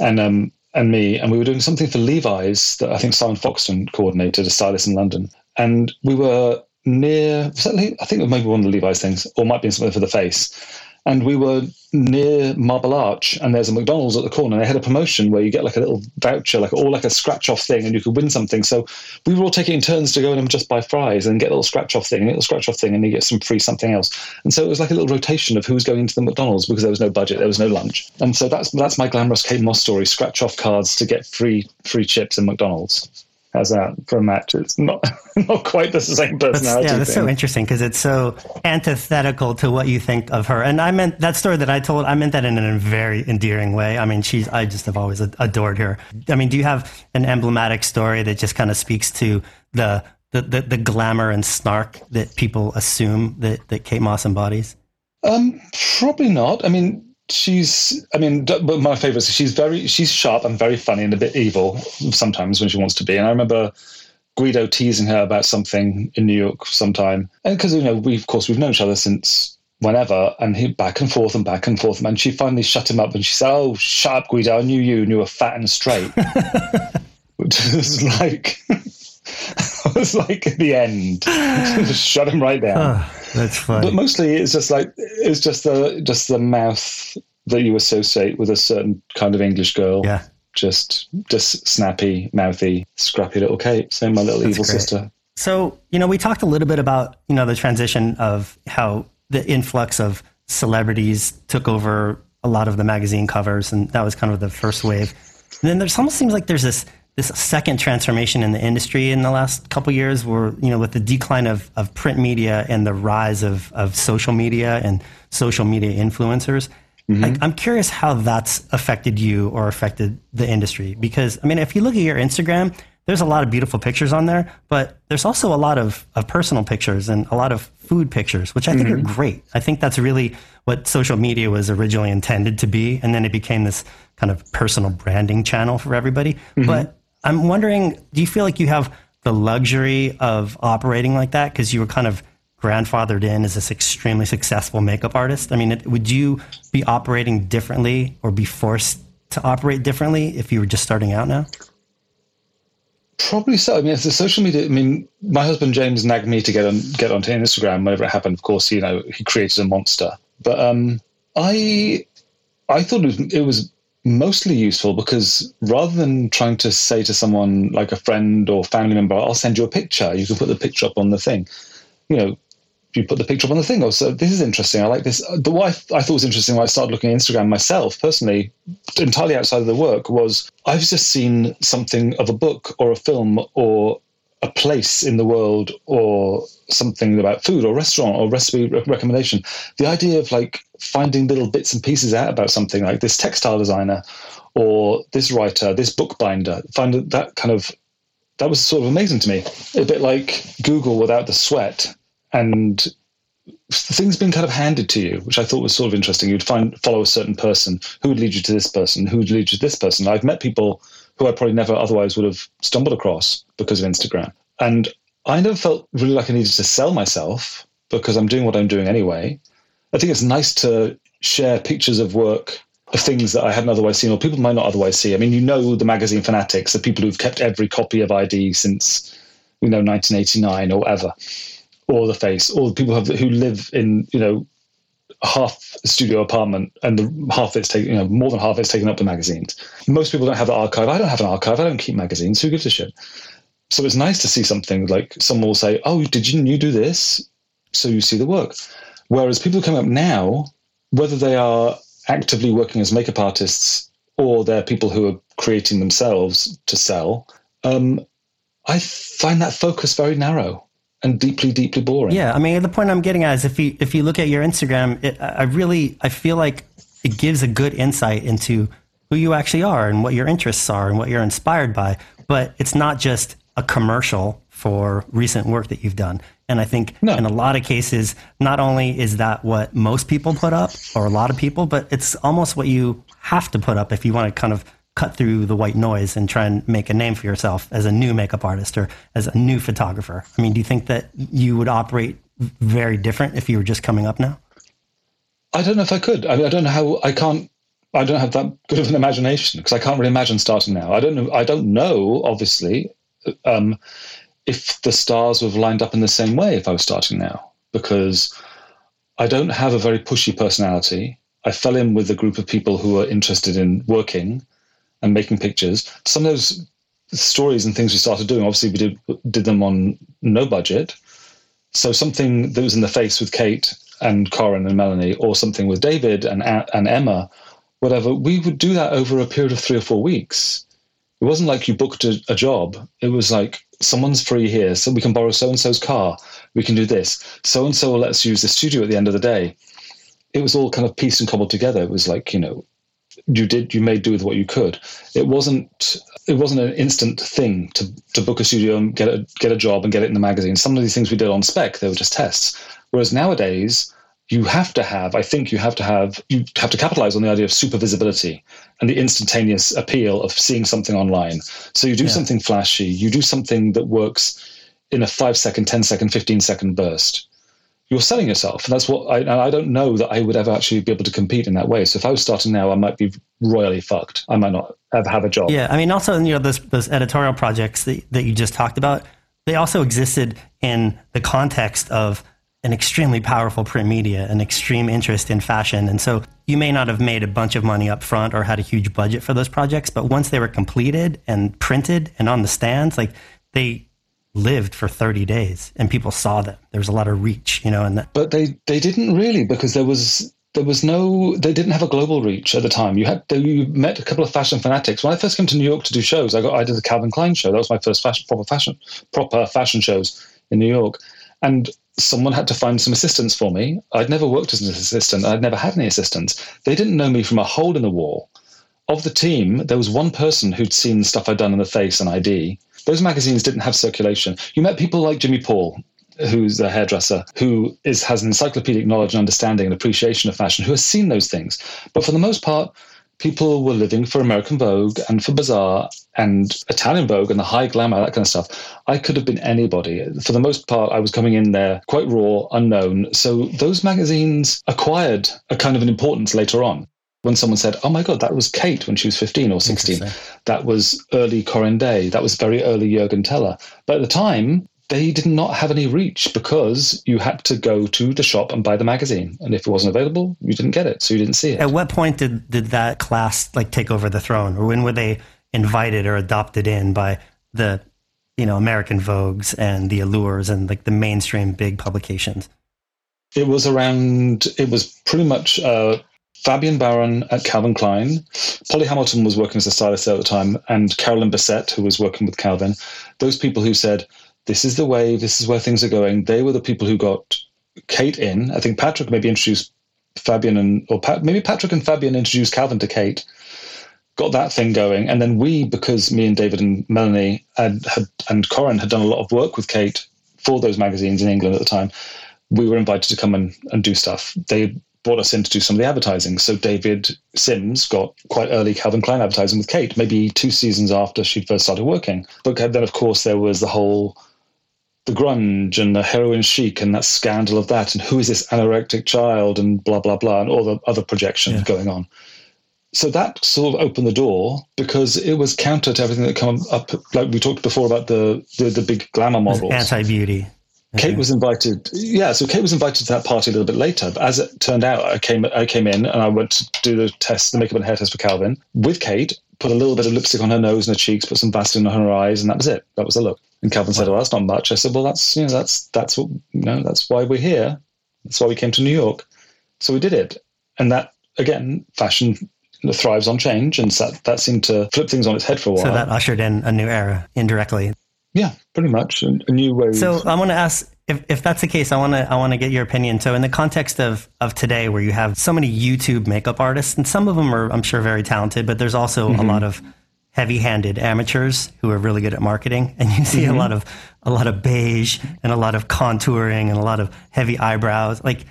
and um, and me, and we were doing something for Levi's that I think Simon Foxton coordinated, a stylist in London, and we were near. I think it was maybe one of the Levi's things, or might be something for the face and we were near Marble Arch, and there's a McDonald's at the corner. And they had a promotion where you get like a little voucher, like or like a scratch off thing, and you could win something. So we were all taking turns to go in and just buy fries and get a little scratch off thing, a little scratch off thing, and you get some free something else. And so it was like a little rotation of who was going into the McDonald's because there was no budget, there was no lunch, and so that's that's my glamorous Kate Moss story: scratch off cards to get free free chips in McDonald's. How's that for a match? It's not not quite the same personality. That's, yeah, that's thing. so interesting because it's so antithetical to what you think of her. And I meant that story that I told. I meant that in a very endearing way. I mean, she's. I just have always adored her. I mean, do you have an emblematic story that just kind of speaks to the the, the, the glamour and snark that people assume that, that Kate Moss embodies? Um, probably not. I mean, she's i mean but my favorite she's very she's sharp and very funny and a bit evil sometimes when she wants to be. And i remember guido teasing her about something in new york sometime and because you know we of course we've known each other since whenever and he back and forth and back and forth. And she finally shut him up and she said oh shut up guido i knew you and you were fat and straight. Which was like I was like at the end just shut him right down ah, that's funny. But mostly it's just like it's just the just the mouth that you associate with a certain kind of English girl. Yeah. Just just snappy, mouthy, scrappy little Kate. Same my little That's evil great. sister. So, you know, we talked a little bit about, you know, the transition of how the influx of celebrities took over a lot of the magazine covers and that was kind of the first wave. And then there's almost seems like there's this this second transformation in the industry in the last couple years where you know with the decline of, of print media and the rise of, of social media and social media influencers mm-hmm. like, i'm curious how that's affected you or affected the industry because i mean if you look at your instagram there's a lot of beautiful pictures on there but there's also a lot of, of personal pictures and a lot of food pictures which i think mm-hmm. are great i think that's really what social media was originally intended to be and then it became this kind of personal branding channel for everybody mm-hmm. but I'm wondering, do you feel like you have the luxury of operating like that because you were kind of grandfathered in as this extremely successful makeup artist? I mean, would you be operating differently or be forced to operate differently if you were just starting out now? Probably so. I mean, the social media. I mean, my husband James nagged me to get on get onto Instagram whenever it happened. Of course, you know, he created a monster. But um, I I thought it was, it was mostly useful because rather than trying to say to someone like a friend or family member, I'll send you a picture, you can put the picture up on the thing. You know, you put the picture up on the thing. Oh, so this is interesting. I like this. The what I, I thought was interesting when I started looking at Instagram myself, personally, entirely outside of the work, was I've just seen something of a book or a film or a place in the world or something about food or restaurant or recipe recommendation. The idea of like finding little bits and pieces out about something like this textile designer or this writer, this bookbinder, find that kind of that was sort of amazing to me. A bit like Google without the sweat and things being kind of handed to you, which I thought was sort of interesting. You'd find follow a certain person who would lead you to this person, who would lead you to this person. I've met people who I probably never otherwise would have stumbled across because of Instagram. And I never felt really like I needed to sell myself because I'm doing what I'm doing anyway. I think it's nice to share pictures of work of things that I hadn't otherwise seen or people might not otherwise see. I mean, you know, the magazine fanatics, the people who've kept every copy of ID since, you know, 1989 or ever, or The Face, or the people who, who live in, you know, half studio apartment and the half it's taken, you know, more than half it's taken up with magazines. Most people don't have an archive. I don't have an archive. I don't keep magazines. Who gives a shit? So it's nice to see something like someone will say, "Oh, did you you do this?" So you see the work. Whereas people coming up now, whether they are actively working as makeup artists or they're people who are creating themselves to sell, um, I find that focus very narrow and deeply, deeply boring. Yeah, I mean, the point I'm getting at is if you if you look at your Instagram, it, I really I feel like it gives a good insight into who you actually are and what your interests are and what you're inspired by. But it's not just a commercial for recent work that you've done. And I think no. in a lot of cases, not only is that what most people put up or a lot of people, but it's almost what you have to put up if you want to kind of cut through the white noise and try and make a name for yourself as a new makeup artist or as a new photographer. I mean, do you think that you would operate very different if you were just coming up now? I don't know if I could. I, mean, I don't know how. I can't. I don't have that good of an imagination because I can't really imagine starting now. I don't know. I don't know. Obviously, um, if the stars would have lined up in the same way if I was starting now, because I don't have a very pushy personality. I fell in with a group of people who are interested in working and making pictures. Some of those stories and things we started doing, obviously, we did did them on no budget. So something that was in the face with Kate and Corinne and Melanie, or something with David and and Emma, whatever, we would do that over a period of three or four weeks. It wasn't like you booked a, a job. It was like someone's free here, so we can borrow so and so's car. We can do this. So and so will let us use the studio at the end of the day. It was all kind of pieced and cobbled together. It was like you know, you did you made do with what you could. It wasn't it wasn't an instant thing to to book a studio and get a get a job and get it in the magazine. Some of these things we did on spec, they were just tests. Whereas nowadays, you have to have, I think you have to have, you have to capitalize on the idea of super visibility and the instantaneous appeal of seeing something online. So you do yeah. something flashy, you do something that works in a five second, 10 second, 15 second burst. You're selling yourself. And that's what I, I don't know that I would ever actually be able to compete in that way. So if I was starting now, I might be royally fucked. I might not ever have a job. Yeah. I mean, also, you know, those, those editorial projects that, that you just talked about, they also existed in the context of an extremely powerful print media, an extreme interest in fashion. And so you may not have made a bunch of money up front or had a huge budget for those projects, but once they were completed and printed and on the stands, like they lived for 30 days and people saw them. There was a lot of reach, you know, and that. But they, they didn't really because there was there was no they didn't have a global reach at the time you had you met a couple of fashion fanatics when i first came to new york to do shows i got i did the calvin klein show that was my first fashion proper fashion proper fashion shows in new york and someone had to find some assistance for me. I'd never worked as an assistant. I'd never had any assistants. They didn't know me from a hole in the wall. Of the team, there was one person who'd seen stuff I'd done in the face and ID. Those magazines didn't have circulation. You met people like Jimmy Paul, who's a hairdresser, who is has an encyclopedic knowledge and understanding and appreciation of fashion, who has seen those things. But for the most part, people were living for American Vogue and for Bazaar and Italian Vogue and the high glamour, that kind of stuff. I could have been anybody. For the most part, I was coming in there quite raw, unknown. So those magazines acquired a kind of an importance later on. When someone said, Oh my God, that was Kate when she was 15 or 16. That was early Corinne Day. That was very early Jürgen Teller. But at the time, they did not have any reach because you had to go to the shop and buy the magazine. And if it wasn't available, you didn't get it. So you didn't see it. At what point did, did that class like take over the throne? Or when were they invited or adopted in by the, you know, American Vogues and the Allures and like the mainstream big publications? It was around, it was pretty much uh, Fabien Baron at Calvin Klein. Polly Hamilton was working as a stylist there at the time, and Carolyn Bessette, who was working with Calvin. Those people who said, this is the way, this is where things are going. They were the people who got Kate in. I think Patrick maybe introduced Fabien and, or maybe Patrick and Fabien introduced Calvin to Kate, got that thing going. And then we, because me and David and Melanie had, had, and Corinne had done a lot of work with Kate for those magazines in England at the time, we were invited to come and, and do stuff. They brought us in to do some of the advertising. So David Sims got quite early Calvin Klein advertising with Kate, maybe two seasons after she'd first started working. But then, of course, there was the whole the grunge and the heroin chic and that scandal of that and who is this anorectic child and blah blah blah and all the other projections yeah. going on so that sort of opened the door because it was counter to everything that come up like we talked before about the the, the big glamour models anti-beauty Kate okay. was invited. Yeah, so Kate was invited to that party a little bit later. But as it turned out, I came I came in and I went to do the test, the makeup and hair test for Calvin with Kate. Put a little bit of lipstick on her nose and her cheeks, put some Vaseline on her eyes, and that was it. That was the look. And Calvin said, "Well, oh, that's not much." I said, "Well, that's you know, that's that's what you know, that's why we're here. That's why we came to New York." So we did it, and that again, fashion thrives on change, and that that seemed to flip things on its head for a while. So that ushered in a new era indirectly. Yeah, pretty much a, new way. So I want to ask if, if that's the case, I want to I want to get your opinion. So, in the context of of today, where you have so many YouTube makeup artists, and some of them are, I'm sure, very talented, but there's also mm-hmm. a lot of heavy-handed amateurs who are really good at marketing, and you see mm-hmm. a lot of a lot of beige and a lot of contouring and a lot of heavy eyebrows. Like,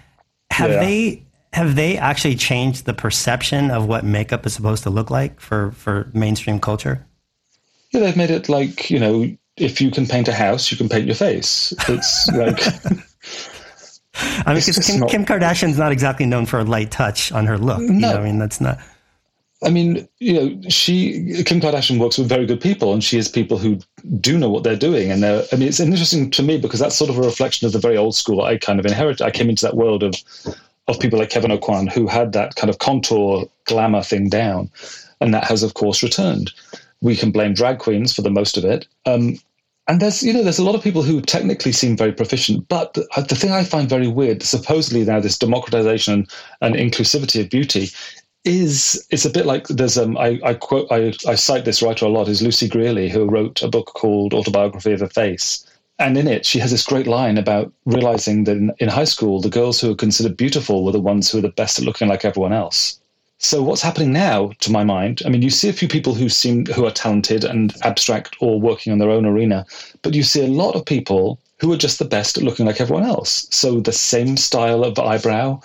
have yeah. they have they actually changed the perception of what makeup is supposed to look like for for mainstream culture? Yeah, they've made it like you know, if you can paint a house, you can paint your face. It's like. I mean, because Kim, not... Kim, Kardashian's not exactly known for a light touch on her look. No. You know, I mean, that's not. I mean, you know, she Kim Kardashian works with very good people, and she has people who do know what they're doing. And they're, I mean, it's interesting to me because that's sort of a reflection of the very old school I kind of inherited. I came into that world of of people like Kevyn Aucoin who had that kind of contour glamour thing down, and that has of course returned. We can blame drag queens for the most of it. Um, and there's you know there's a lot of people who technically seem very proficient, but the, the thing I find very weird, supposedly now this democratization and inclusivity of beauty is it's a bit like there's um I, I quote I, I cite this writer a lot is Lucy Grealy who wrote a book called Autobiography of a Face and in it, she has this great line about realizing that in, in high school, the girls who were considered beautiful were the ones who were the best at looking like everyone else. So what's happening now, to my mind, I mean, you see a few people who seem who are talented and abstract or working on their own arena, but you see a lot of people who are just the best at looking like everyone else. So the same style of eyebrow,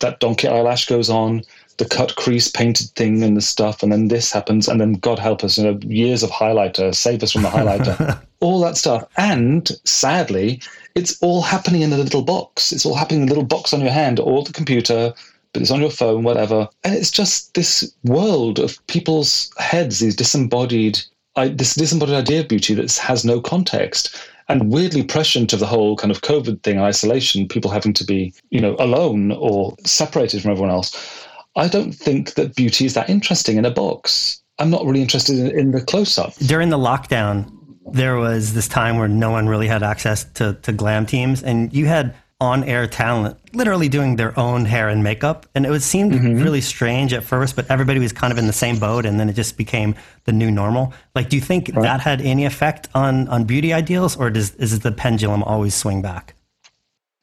that donkey eyelash goes on, the cut crease painted thing and the stuff, and then this happens, and then God help us, you know, years of highlighter, save us from the highlighter, all that stuff. And sadly, it's all happening in a little box. It's all happening in a little box on your hand or the computer, it's on your phone, whatever. And it's just this world of people's heads, these disembodied, this disembodied idea of beauty that has no context and weirdly prescient of the whole kind of COVID thing, isolation, people having to be, you know, alone or separated from everyone else. I don't think that beauty is that interesting in a box. I'm not really interested in, in the close up. During the lockdown, there was this time where no one really had access to, to glam teams, and you had on air talent literally doing their own hair and makeup. And it would seem mm-hmm. really strange at first, but everybody was kind of in the same boat, and then it just became the new normal. Like, do you think right. that had any effect on, on beauty ideals, or does is the pendulum always swing back?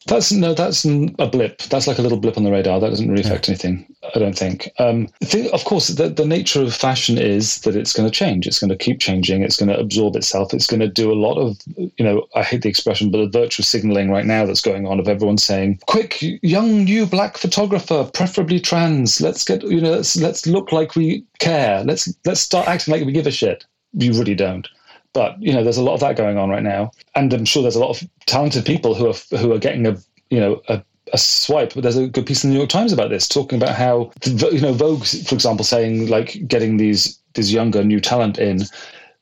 That's no, that's a blip. That's like a little blip on the radar. That doesn't really affect yeah. anything, I don't think. Um, think of course, the, the nature of fashion is that it's going to change. It's going to keep changing. It's going to absorb itself. It's going to do a lot of, you know, I hate the expression, but the virtue signaling right now that's going on of everyone saying, "Quick, young new black photographer, preferably trans. Let's get, you know, let's let's look like we care. Let's let's start acting like we give a shit." You really don't. But you know, there's a lot of that going on right now, and I'm sure there's a lot of talented people who are who are getting a you know a, a swipe. But there's a good piece in the New York Times about this, talking about how you know Vogue, for example, saying like getting these these younger new talent in,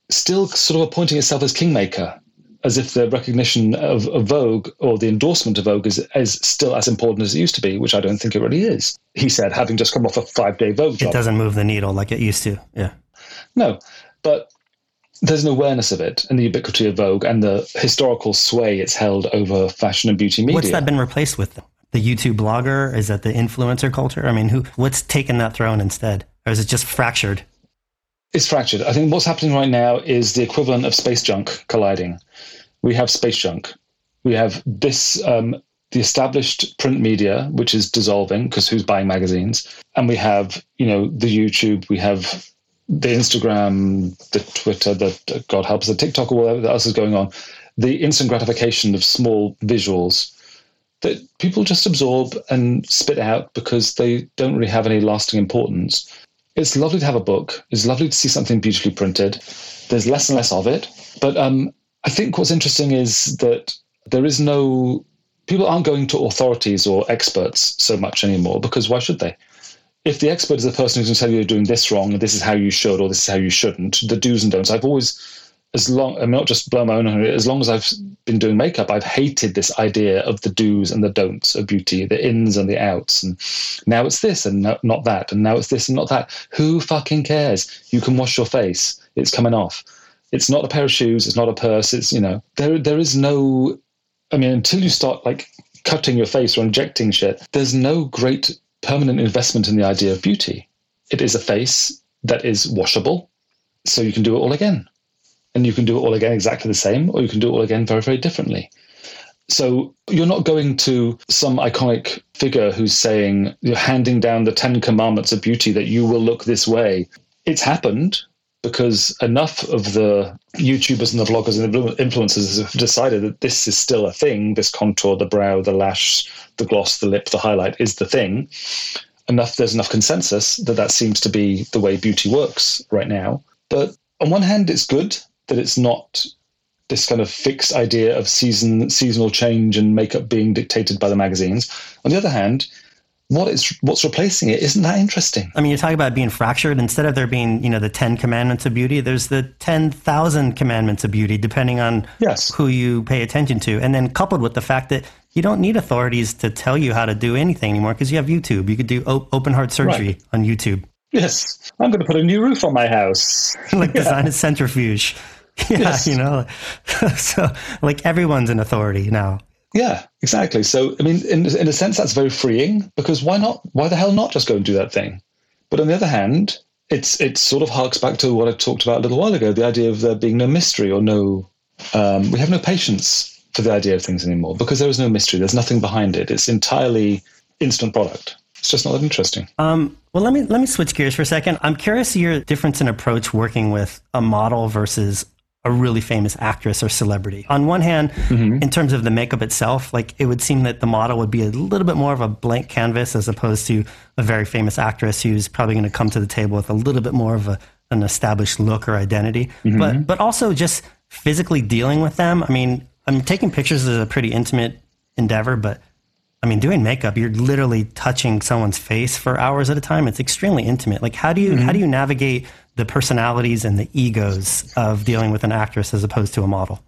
still sort of appointing itself as kingmaker as if the recognition of, of, Vogue or the endorsement of Vogue is, is still as important as it used to be, which I don't think it really is. He said, having just come off a five day Vogue job. It doesn't move the needle like it used to. Yeah. No, but there's an awareness of it and the ubiquity of Vogue and the historical sway it's held over fashion and beauty media. What's that been replaced with? The YouTube blogger? Is that the influencer culture? I mean, who? What's taken that throne instead, or is it just fractured? It's fractured. I think what's happening right now is the equivalent of space junk colliding. We have space junk. We have this um, the established print media, which is dissolving because who's buying magazines, and we have you know the YouTube. We have the Instagram, the Twitter, the God helps, the TikTok, or whatever else is going on, the instant gratification of small visuals that people just absorb and spit out because they don't really have any lasting importance. It's lovely to have a book. It's lovely to see something beautifully printed. There's less and less of it. But um, I think what's interesting is that there is no, people aren't going to authorities or experts so much anymore because why should they? If the expert is the person who's going to tell you you're doing this wrong and this is how you should or this is how you shouldn't, the do's and don'ts. I've always, as long, I'm not just blow my own as long as I've been doing makeup, I've hated this idea of the do's and the don'ts of beauty, the ins and the outs. And now it's this and not that. And now it's this and not that. Who fucking cares? You can wash your face. It's coming off. It's not a pair of shoes. It's not a purse. It's, you know, there, there is no, I mean, until you start like cutting your face or injecting shit, there's no great permanent investment in the idea of beauty. It is a face that is washable, so you can do it all again. And you can do it all again exactly the same, or you can do it all again very, very differently. So you're not going to some iconic figure who's saying, you're handing down the 10 commandments of beauty that you will look this way. It's happened because enough of the YouTubers and the vloggers and the influencers have decided that this is still a thing. This contour, the brow, the lash, the gloss, the lip, the highlight is the thing. Enough, there's enough consensus that that seems to be the way beauty works right now. But on one hand, it's good that it's not this kind of fixed idea of season seasonal change and makeup being dictated by the magazines. On the other hand, what is what's replacing it isn't that interesting. I mean, you talk about being fractured. Instead of there being, you know, the ten commandments of beauty, there's the ten thousand commandments of beauty, depending on yes. who you pay attention to. And then coupled with the fact that you don't need authorities to tell you how to do anything anymore because you have YouTube. You could do open heart surgery right. on YouTube. Yes, I'm going to put a new roof on my house. like design a centrifuge. Yeah, yes. you know. so like everyone's an authority now. Yeah, exactly. So I mean, in in a sense, that's very freeing because why not? Why the hell not just go and do that thing? But on the other hand, it's it sort of harks back to what I talked about a little while ago: the idea of there being no mystery or no. Um, we have no patience for the idea of things anymore because there is no mystery. There's nothing behind it. It's entirely instant product. It's just not that interesting. Um, well, let me let me switch gears for a second. I'm curious your difference in approach working with a model versus a really famous actress or celebrity. On one hand, mm-hmm. in terms of the makeup itself, like it would seem that the model would be a little bit more of a blank canvas as opposed to a very famous actress who's probably going to come to the table with a little bit more of a, an established look or identity. Mm-hmm. But but also just physically dealing with them. I mean, I mean, taking pictures is a pretty intimate endeavor, but I mean, doing makeup, you're literally touching someone's face for hours at a time. It's extremely intimate. Like, how do you mm-hmm. how do you navigate the personalities and the egos of dealing with an actress as opposed to a model?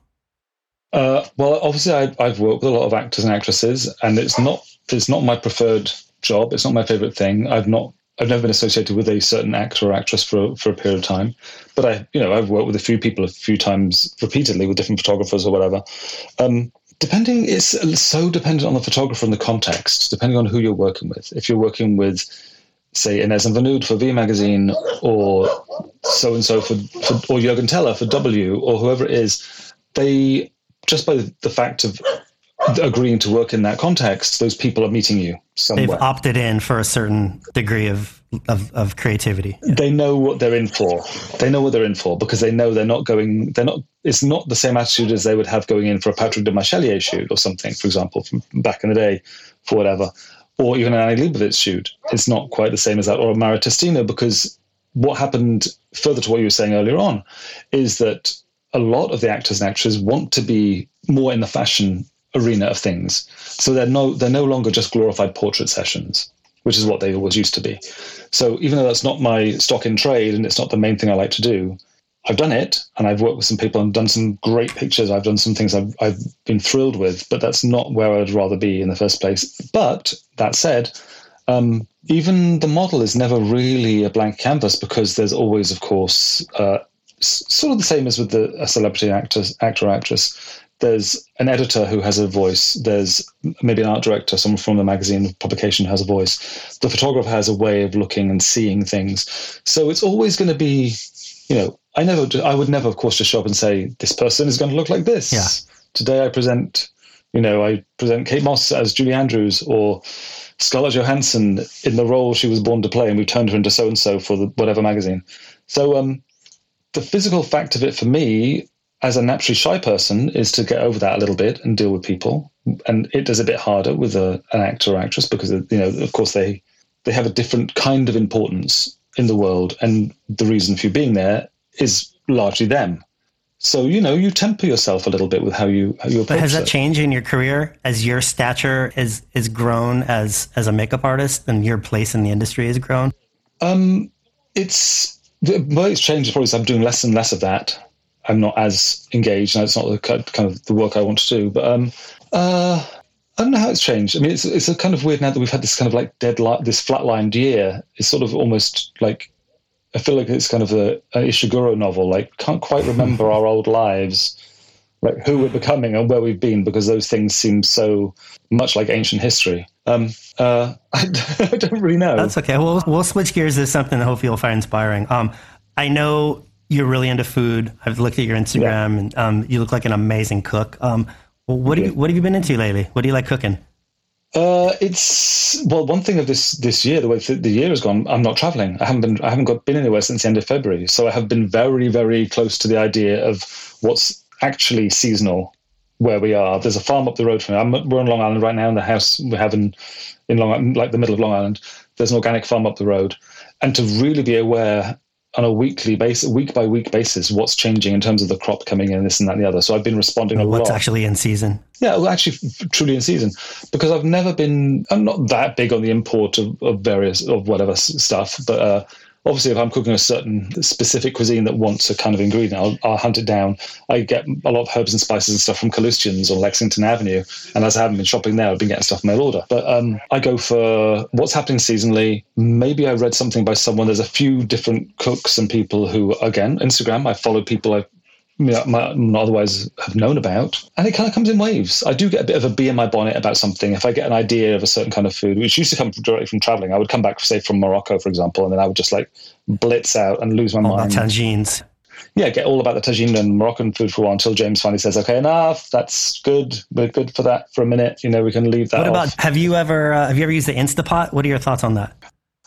Uh, well, obviously, I, I've worked with a lot of actors and actresses, and it's not it's not my preferred job. It's not my favorite thing. I've not I've never been associated with a certain actor or actress for for a period of time, but I you know I've worked with a few people a few times repeatedly with different photographers or whatever. Um, depending, it's so dependent on the photographer and the context. Depending on who you're working with. If you're working with say Inez and Vinoodh for V Magazine or so and so for, for or Jürgen Teller for W or whoever it is, they just by the fact of agreeing to work in that context, those people are meeting you somewhere. They've opted in for a certain degree of, of, of creativity. Yeah. They know what they're in for. They know what they're in for because they know they're not going, they're not, it's not the same attitude as they would have going in for a Patrick Demarchelier shoot or something, for example, from back in the day for whatever or even an Annie Leibovitz shoot. It's not quite the same as that, or a Mario Testino, because what happened further to what you were saying earlier on is that a lot of the actors and actresses want to be more in the fashion arena of things. So they're no they're no longer just glorified portrait sessions, which is what they always used to be. So even though that's not my stock in trade and it's not the main thing I like to do, I've done it and I've worked with some people and done some great pictures. I've done some things I've, I've been thrilled with, but that's not where I'd rather be in the first place. But that said, um, even the model is never really a blank canvas because there's always, of course, uh, sort of the same as with the a celebrity actor, actor or actress. There's an editor who has a voice. There's maybe an art director, someone from the magazine publication has a voice. The photographer has a way of looking and seeing things. So it's always going to be, you know, I never, I would never, of course, just show up and say this person is going to look like this. Yeah. Today I present, you know, I present Kate Moss as Julie Andrews or Scarlett Johansson in the role she was born to play, and we've turned her into so and so for the whatever magazine. So um, the physical fact of it for me, as a naturally shy person, is to get over that a little bit and deal with people, and it does a bit harder with a, an actor or actress because you know, of course, they they have a different kind of importance in the world, and the reason for you being there is largely them. So you know you temper yourself a little bit with how you how you approach. But has that it. changed in your career as your stature is is grown as as a makeup artist and your place in the industry has grown? Um, it's way it's changed. Probably I'm doing less and less of that. I'm not as engaged, and it's not the kind of the work I want to do. But um, uh, I don't know how it's changed. I mean, it's it's a kind of weird now that we've had this kind of like dead this flatlined year. It's sort of almost like I feel like it's kind of a, a Ishiguro novel. Like, can't quite remember our old lives, like who we're becoming and where we've been, because those things seem so much like ancient history. Um, uh, I, I, don't really know. That's okay. We'll we'll switch gears to something that hopefully you'll find inspiring. Um, I know you're really into food. I've looked at your Instagram, yeah. and um, you look like an amazing cook. Um, what have you, what have you been into lately? What do you like cooking? Uh, it's well, one thing of this this year, the way the year has gone, I'm not traveling. I haven't been I haven't got been anywhere since the end of February. So I have been very very close to the idea of what's actually seasonal where we are. There's a farm up the road from me. We're on Long Island right now in the house we have in in Long like the middle of Long Island. There's an organic farm up the road, and to really be aware on a weekly basis, week by week basis, what's changing in terms of the crop coming in, this and that and the other. So I've been responding a what's lot. What's actually in season? Yeah, well, actually, truly in season, because I've never been. I'm not that big on the import of, of various of whatever stuff, but uh, obviously, if I'm cooking a certain specific cuisine that wants a kind of ingredient, I'll, I'll, hunt it down. I get a lot of herbs and spices and stuff from Kalustyan's on Lexington Avenue, and as I haven't been shopping there, I've been getting stuff mail order. But um, I go for what's happening seasonally. Maybe I read something by someone. There's a few different cooks and people who, again, Instagram. I follow people I might not otherwise have known about. And it kind of comes in waves. I do get a bit of a bee in my bonnet about something. If I get an idea of a certain kind of food, which used to come directly from traveling, I would come back, say, from Morocco, for example, and then I would just like blitz out and lose my all mind. Tagines. Yeah, get all about the tagine and Moroccan food for a while until James finally says, "Okay, enough. That's good. We're good for that for a minute. You know, we can leave that." What about? off. Have you ever uh, have you ever used the Instapot? What are your thoughts on that?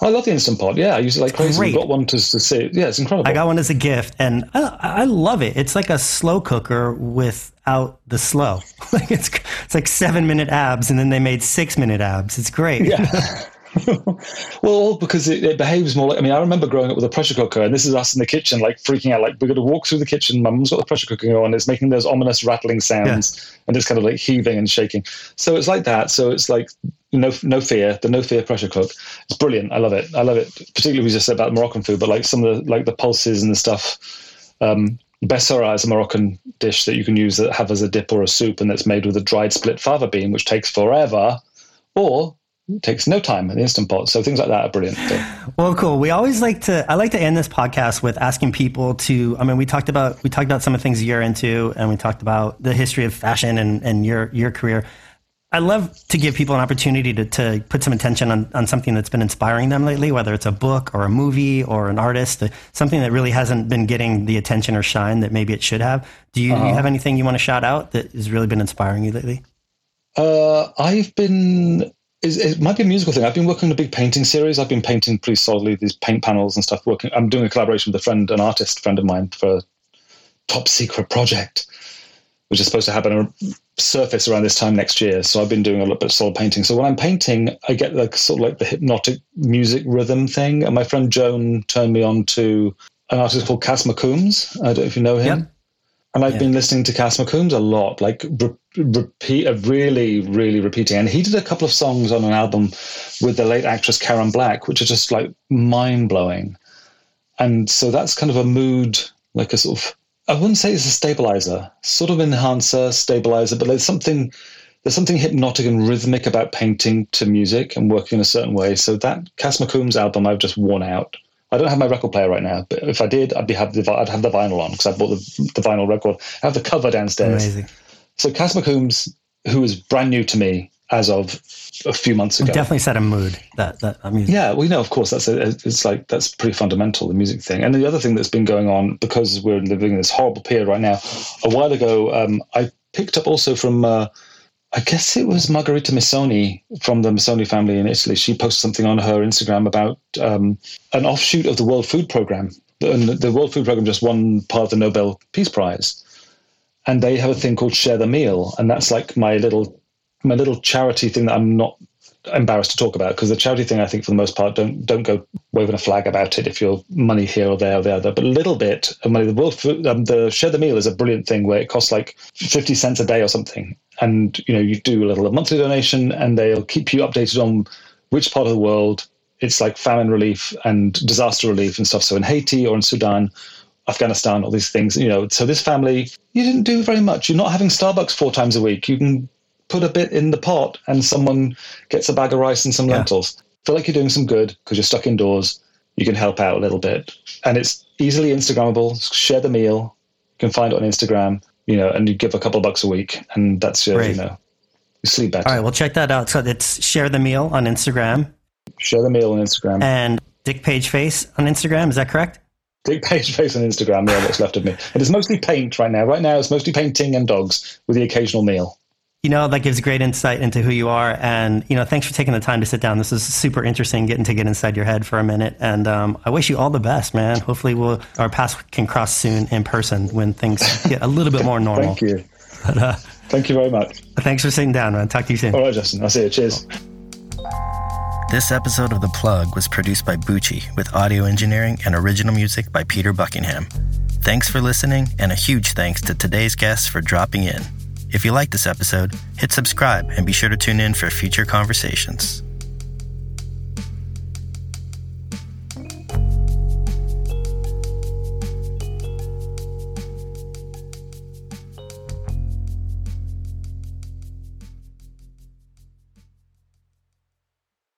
I love the Instant Pot. Yeah, I use it like crazy. Great. I've got one to, to see. Yeah, it's incredible. I got one as a gift, and I, I love it. It's like a slow cooker without the slow. like it's it's like seven minute abs, and then they made six minute abs. It's great. Yeah. well, because it, it, behaves more like. I mean, I remember growing up with a pressure cooker, and this is us in the kitchen, like freaking out. Like we're going to walk through the kitchen. Mum's got the pressure cooker on. It's making those ominous rattling sounds, yeah. and just kind of like heaving and shaking. So it's like that. So it's like no no fear. The no fear pressure cook. It's brilliant. I love it. I love it. Particularly we just said about Moroccan food, but like some of the like the pulses and the stuff. Um, Bessara is a Moroccan dish that you can use that have as a dip or a soup, and that's made with a dried split fava bean, which takes forever. Or takes no time in the instant pot. So things like that are brilliant. Well, cool. We always like to. I like to end this podcast with asking people to. I mean, we talked about we talked about some of the things you're into, and we talked about the history of fashion and and your your career. I love to give people an opportunity to, to put some attention on, on something that's been inspiring them lately, whether it's a book or a movie or an artist, something that really hasn't been getting the attention or shine that maybe it should have. Do you, uh-huh. you have anything you want to shout out that has really been inspiring you lately? Uh, I've been it might be a musical thing. I've been working on a big painting series. I've been painting pretty solidly these paint panels and stuff. Working, I'm doing a collaboration with a friend, an artist friend of mine, for a top secret project, which is supposed to happen on surface around this time next year. So I've been doing a little bit of solid painting. So when I'm painting, I get like sort of like the hypnotic music rhythm thing. And my friend Joan turned me on to an artist called Cass McCombs. I don't know if you know him. Yep. And I've yeah. been listening to Cass McCombs a lot, like re- repeat, uh, really, really repeating. And he did a couple of songs on an album with the late actress Karen Black, which are just like mind blowing. And so that's kind of a mood, like a sort of, I wouldn't say it's a stabilizer, sort of enhancer, stabilizer, but there's something, there's something hypnotic and rhythmic about painting to music and working in a certain way. So that Cass McCombs album, I've just worn out. I don't have my record player right now, but if I did, I'd be have the I'd have the vinyl on because I bought the, the vinyl record. I have the cover downstairs. Amazing. So Cass McCombs, who is brand new to me as of a few months ago, definitely set a mood. That that music. Yeah, we know, of course, that's a, it's like that's pretty fundamental the music thing. And the other thing that's been going on because we're living in this horrible period right now. A while ago, um, I picked up also from. Uh, I guess it was Margherita Missoni from the Missoni family in Italy. She posted something on her Instagram about um, an offshoot of the World Food Programme. And the World Food Programme just won part of the Nobel Peace Prize, and they have a thing called Share the Meal, and that's like my little my little charity thing that I'm not embarrassed to talk about because the charity thing I think for the most part don't don't go waving a flag about it if you're money here or there or the other but a little bit of money. The world food, um, the share the meal is a brilliant thing where it costs like 50 cents a day or something. And you know you do a little a monthly donation and they'll keep you updated on which part of the world it's like famine relief and disaster relief and stuff. So in Haiti or in Sudan Afghanistan all these things you know so this family you didn't do very much. You're not having Starbucks four times a week. You can put a bit in the pot and someone gets a bag of rice and some yeah. lentils. Feel like you're doing some good because you're stuck indoors. You can help out a little bit. And it's easily Instagrammable. Share the meal. You can find it on Instagram, you know, and you give a couple bucks a week. And that's your, you know, you sleep better. All right, well, check that out. So it's Share the Meal on Instagram. Share the Meal on Instagram. And Dick Page Face on Instagram. Is that correct? Dick Page Face on Instagram. Yeah, what's left of me. And it's mostly paint right now. Right now, it's mostly painting and dogs with the occasional meal. You know, that gives great insight into who you are. And, you know, thanks for taking the time to sit down. This is super interesting getting to get inside your head for a minute. And um, I wish you all the best, man. Hopefully we'll, our paths can cross soon in person when things get a little bit more normal. Thank you. But, uh, Thank you very much. Thanks for sitting down, man. Talk to you soon. All right, Justin. I'll see you. Cheers. This episode of The Plug was produced by Bucci with audio engineering and original music by Peter Buckingham. Thanks for listening, and a huge thanks to today's guests for dropping in. If you like this episode, hit subscribe and be sure to tune in for future conversations.